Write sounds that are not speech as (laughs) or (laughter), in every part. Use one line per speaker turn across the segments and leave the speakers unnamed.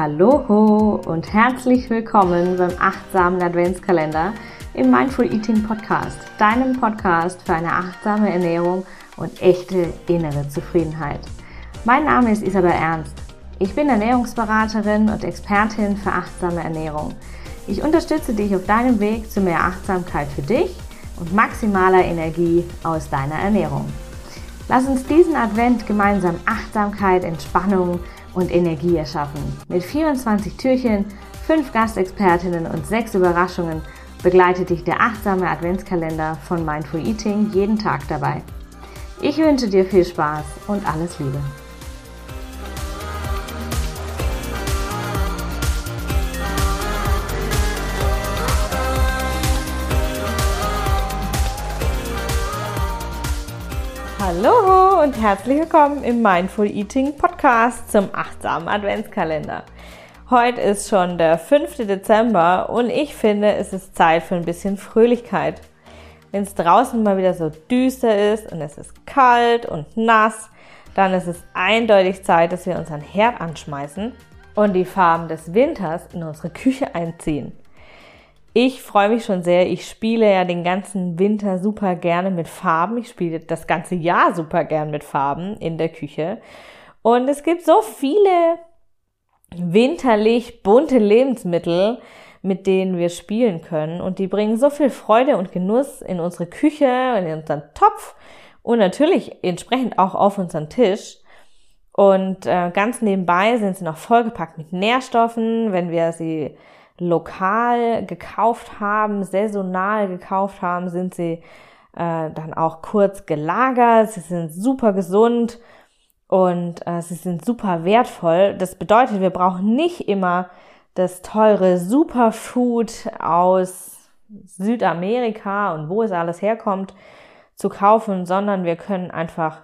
Hallo und herzlich willkommen beim achtsamen Adventskalender im Mindful Eating Podcast, deinem Podcast für eine achtsame Ernährung und echte innere Zufriedenheit. Mein Name ist Isabel Ernst. Ich bin Ernährungsberaterin und Expertin für achtsame Ernährung. Ich unterstütze dich auf deinem Weg zu mehr Achtsamkeit für dich und maximaler Energie aus deiner Ernährung. Lass uns diesen Advent gemeinsam Achtsamkeit, Entspannung und Energie erschaffen. Mit 24 Türchen, 5 Gastexpertinnen und 6 Überraschungen begleitet dich der achtsame Adventskalender von Mindful Eating jeden Tag dabei. Ich wünsche dir viel Spaß und alles Liebe. Hallo und herzlich willkommen im Mindful Eating Podcast zum achtsamen Adventskalender. Heute ist schon der 5. Dezember und ich finde, es ist Zeit für ein bisschen Fröhlichkeit. Wenn es draußen mal wieder so düster ist und es ist kalt und nass, dann ist es eindeutig Zeit, dass wir unseren Herd anschmeißen und die Farben des Winters in unsere Küche einziehen. Ich freue mich schon sehr. Ich spiele ja den ganzen Winter super gerne mit Farben. Ich spiele das ganze Jahr super gern mit Farben in der Küche. Und es gibt so viele winterlich bunte Lebensmittel, mit denen wir spielen können. Und die bringen so viel Freude und Genuss in unsere Küche und in unseren Topf und natürlich entsprechend auch auf unseren Tisch. Und äh, ganz nebenbei sind sie noch vollgepackt mit Nährstoffen, wenn wir sie lokal gekauft haben, saisonal gekauft haben, sind sie äh, dann auch kurz gelagert. Sie sind super gesund und äh, sie sind super wertvoll. Das bedeutet, wir brauchen nicht immer das teure Superfood aus Südamerika und wo es alles herkommt zu kaufen, sondern wir können einfach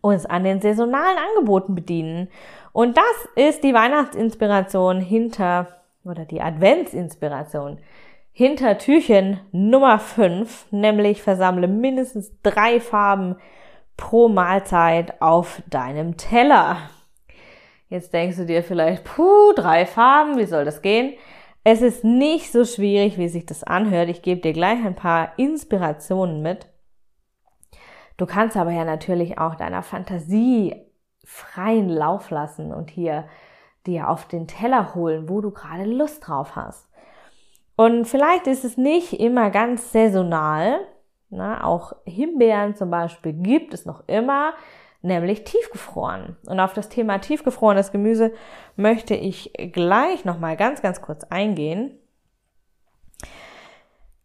uns an den saisonalen Angeboten bedienen. Und das ist die Weihnachtsinspiration hinter oder die Adventsinspiration hinter Türchen Nummer 5, nämlich versammle mindestens drei Farben pro Mahlzeit auf deinem Teller. Jetzt denkst du dir vielleicht, puh, drei Farben, wie soll das gehen? Es ist nicht so schwierig, wie sich das anhört. Ich gebe dir gleich ein paar Inspirationen mit. Du kannst aber ja natürlich auch deiner Fantasie freien Lauf lassen und hier dir auf den Teller holen, wo du gerade Lust drauf hast. Und vielleicht ist es nicht immer ganz saisonal. Na, auch Himbeeren zum Beispiel gibt es noch immer, nämlich tiefgefroren. Und auf das Thema tiefgefrorenes Gemüse möchte ich gleich nochmal ganz, ganz kurz eingehen.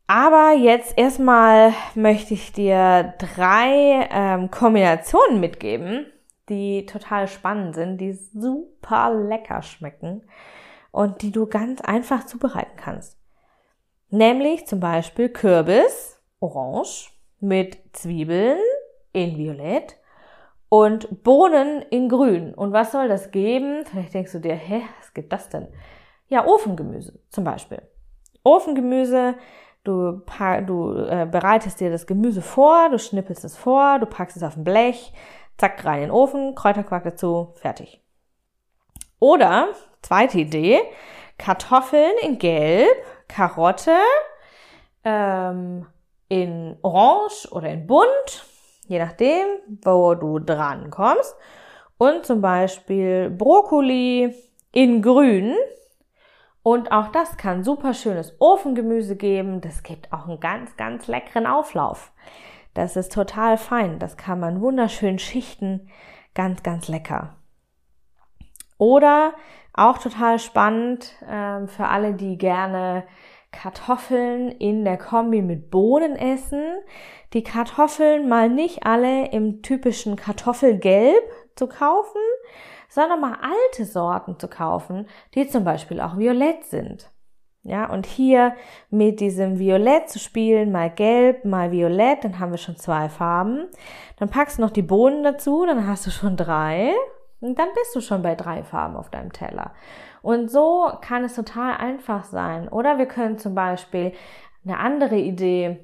Aber jetzt erstmal möchte ich dir drei ähm, Kombinationen mitgeben, die total spannend sind, die super lecker schmecken und die du ganz einfach zubereiten kannst. Nämlich zum Beispiel Kürbis, orange, mit Zwiebeln in violett und Bohnen in grün. Und was soll das geben? Vielleicht denkst du dir, hä, was gibt das denn? Ja, Ofengemüse zum Beispiel. Ofengemüse, du, du äh, bereitest dir das Gemüse vor, du schnippelst es vor, du packst es auf ein Blech, Zack, rein in den Ofen, Kräuterquark dazu, fertig. Oder, zweite Idee, Kartoffeln in Gelb, Karotte ähm, in Orange oder in Bunt, je nachdem, wo du dran kommst. Und zum Beispiel Brokkoli in Grün. Und auch das kann super schönes Ofengemüse geben. Das gibt auch einen ganz, ganz leckeren Auflauf. Das ist total fein. Das kann man wunderschön schichten. Ganz, ganz lecker. Oder auch total spannend äh, für alle, die gerne Kartoffeln in der Kombi mit Bohnen essen. Die Kartoffeln mal nicht alle im typischen Kartoffelgelb zu kaufen, sondern mal alte Sorten zu kaufen, die zum Beispiel auch violett sind. Ja, und hier mit diesem Violett zu spielen, mal gelb, mal violett, dann haben wir schon zwei Farben. Dann packst du noch die Bohnen dazu, dann hast du schon drei. Und dann bist du schon bei drei Farben auf deinem Teller. Und so kann es total einfach sein. Oder wir können zum Beispiel eine andere Idee,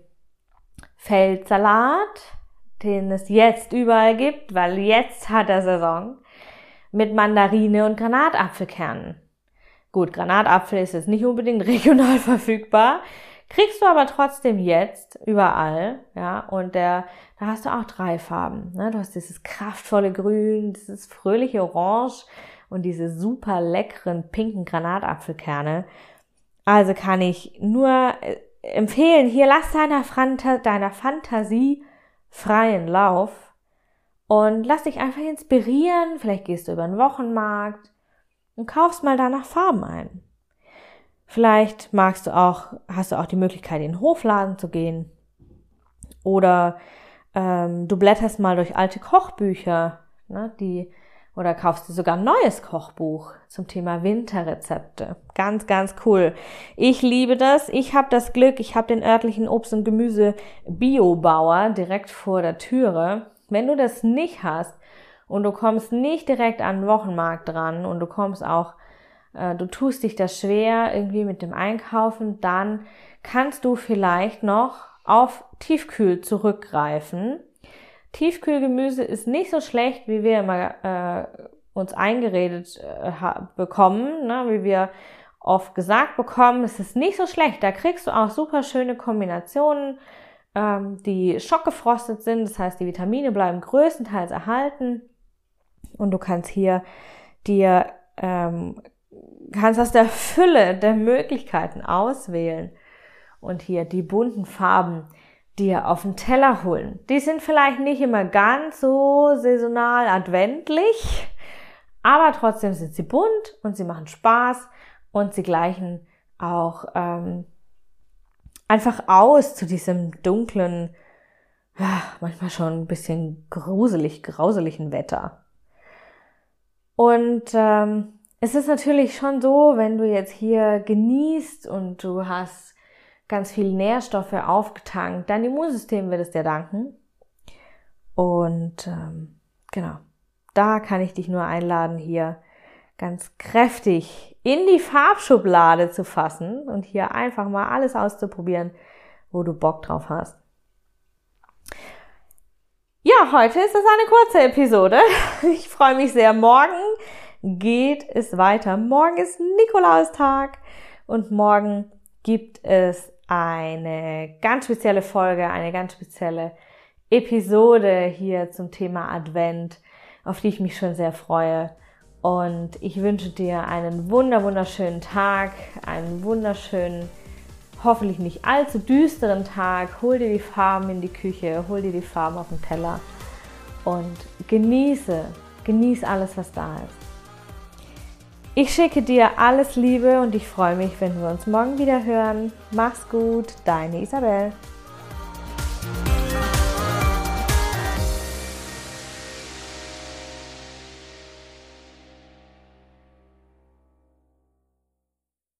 Feldsalat, den es jetzt überall gibt, weil jetzt hat er Saison. mit Mandarine und Granatapfelkernen. Gut, Granatapfel ist jetzt nicht unbedingt (laughs) regional verfügbar, kriegst du aber trotzdem jetzt überall, ja, und der, da hast du auch drei Farben, ne? Du hast dieses kraftvolle Grün, dieses fröhliche Orange und diese super leckeren pinken Granatapfelkerne. Also kann ich nur äh, empfehlen, hier lass deiner, Fanta deiner Fantasie freien Lauf und lass dich einfach inspirieren. Vielleicht gehst du über den Wochenmarkt und kaufst mal danach Farben ein. Vielleicht magst du auch, hast du auch die Möglichkeit, in den Hofladen zu gehen. Oder ähm, du blätterst mal durch alte Kochbücher, ne, die oder kaufst dir sogar ein neues Kochbuch zum Thema Winterrezepte. Ganz, ganz cool. Ich liebe das. Ich habe das Glück, ich habe den örtlichen Obst- und Gemüse Biobauer direkt vor der Türe. Wenn du das nicht hast und du kommst nicht direkt an den Wochenmarkt dran und du kommst auch, äh, du tust dich das schwer irgendwie mit dem Einkaufen, dann kannst du vielleicht noch auf Tiefkühl zurückgreifen Tiefkühlgemüse ist nicht so schlecht, wie wir immer äh, uns eingeredet äh, bekommen, ne? wie wir oft gesagt bekommen, es ist nicht so schlecht. Da kriegst du auch super schöne Kombinationen, ähm, die schockgefrostet sind. Das heißt, die Vitamine bleiben größtenteils erhalten. Und du kannst hier dir, ähm, kannst aus der Fülle der Möglichkeiten auswählen. Und hier die bunten Farben dir auf den Teller holen. Die sind vielleicht nicht immer ganz so saisonal adventlich, aber trotzdem sind sie bunt und sie machen Spaß und sie gleichen auch ähm, einfach aus zu diesem dunklen, ja, manchmal schon ein bisschen gruselig, grauseligen Wetter. Und ähm, es ist natürlich schon so, wenn du jetzt hier genießt und du hast ganz viel Nährstoffe aufgetankt. Dein Immunsystem wird es dir danken. Und ähm, genau, da kann ich dich nur einladen, hier ganz kräftig in die Farbschublade zu fassen und hier einfach mal alles auszuprobieren, wo du Bock drauf hast. Ja, heute ist es eine kurze Episode. (laughs) Ich freue mich sehr. Morgen geht es weiter. Morgen ist Nikolaustag und morgen gibt es eine ganz spezielle Folge, eine ganz spezielle Episode hier zum Thema Advent, auf die ich mich schon sehr freue. Und ich wünsche dir einen wunder, wunderschönen Tag, einen wunderschönen, hoffentlich nicht allzu düsteren Tag. Hol dir die Farben in die Küche, hol dir die Farben auf den Teller und genieße, genieße alles, was da ist. Ich schicke dir alles Liebe und ich freue mich, wenn wir uns morgen wieder hören. Mach's gut, deine Isabel.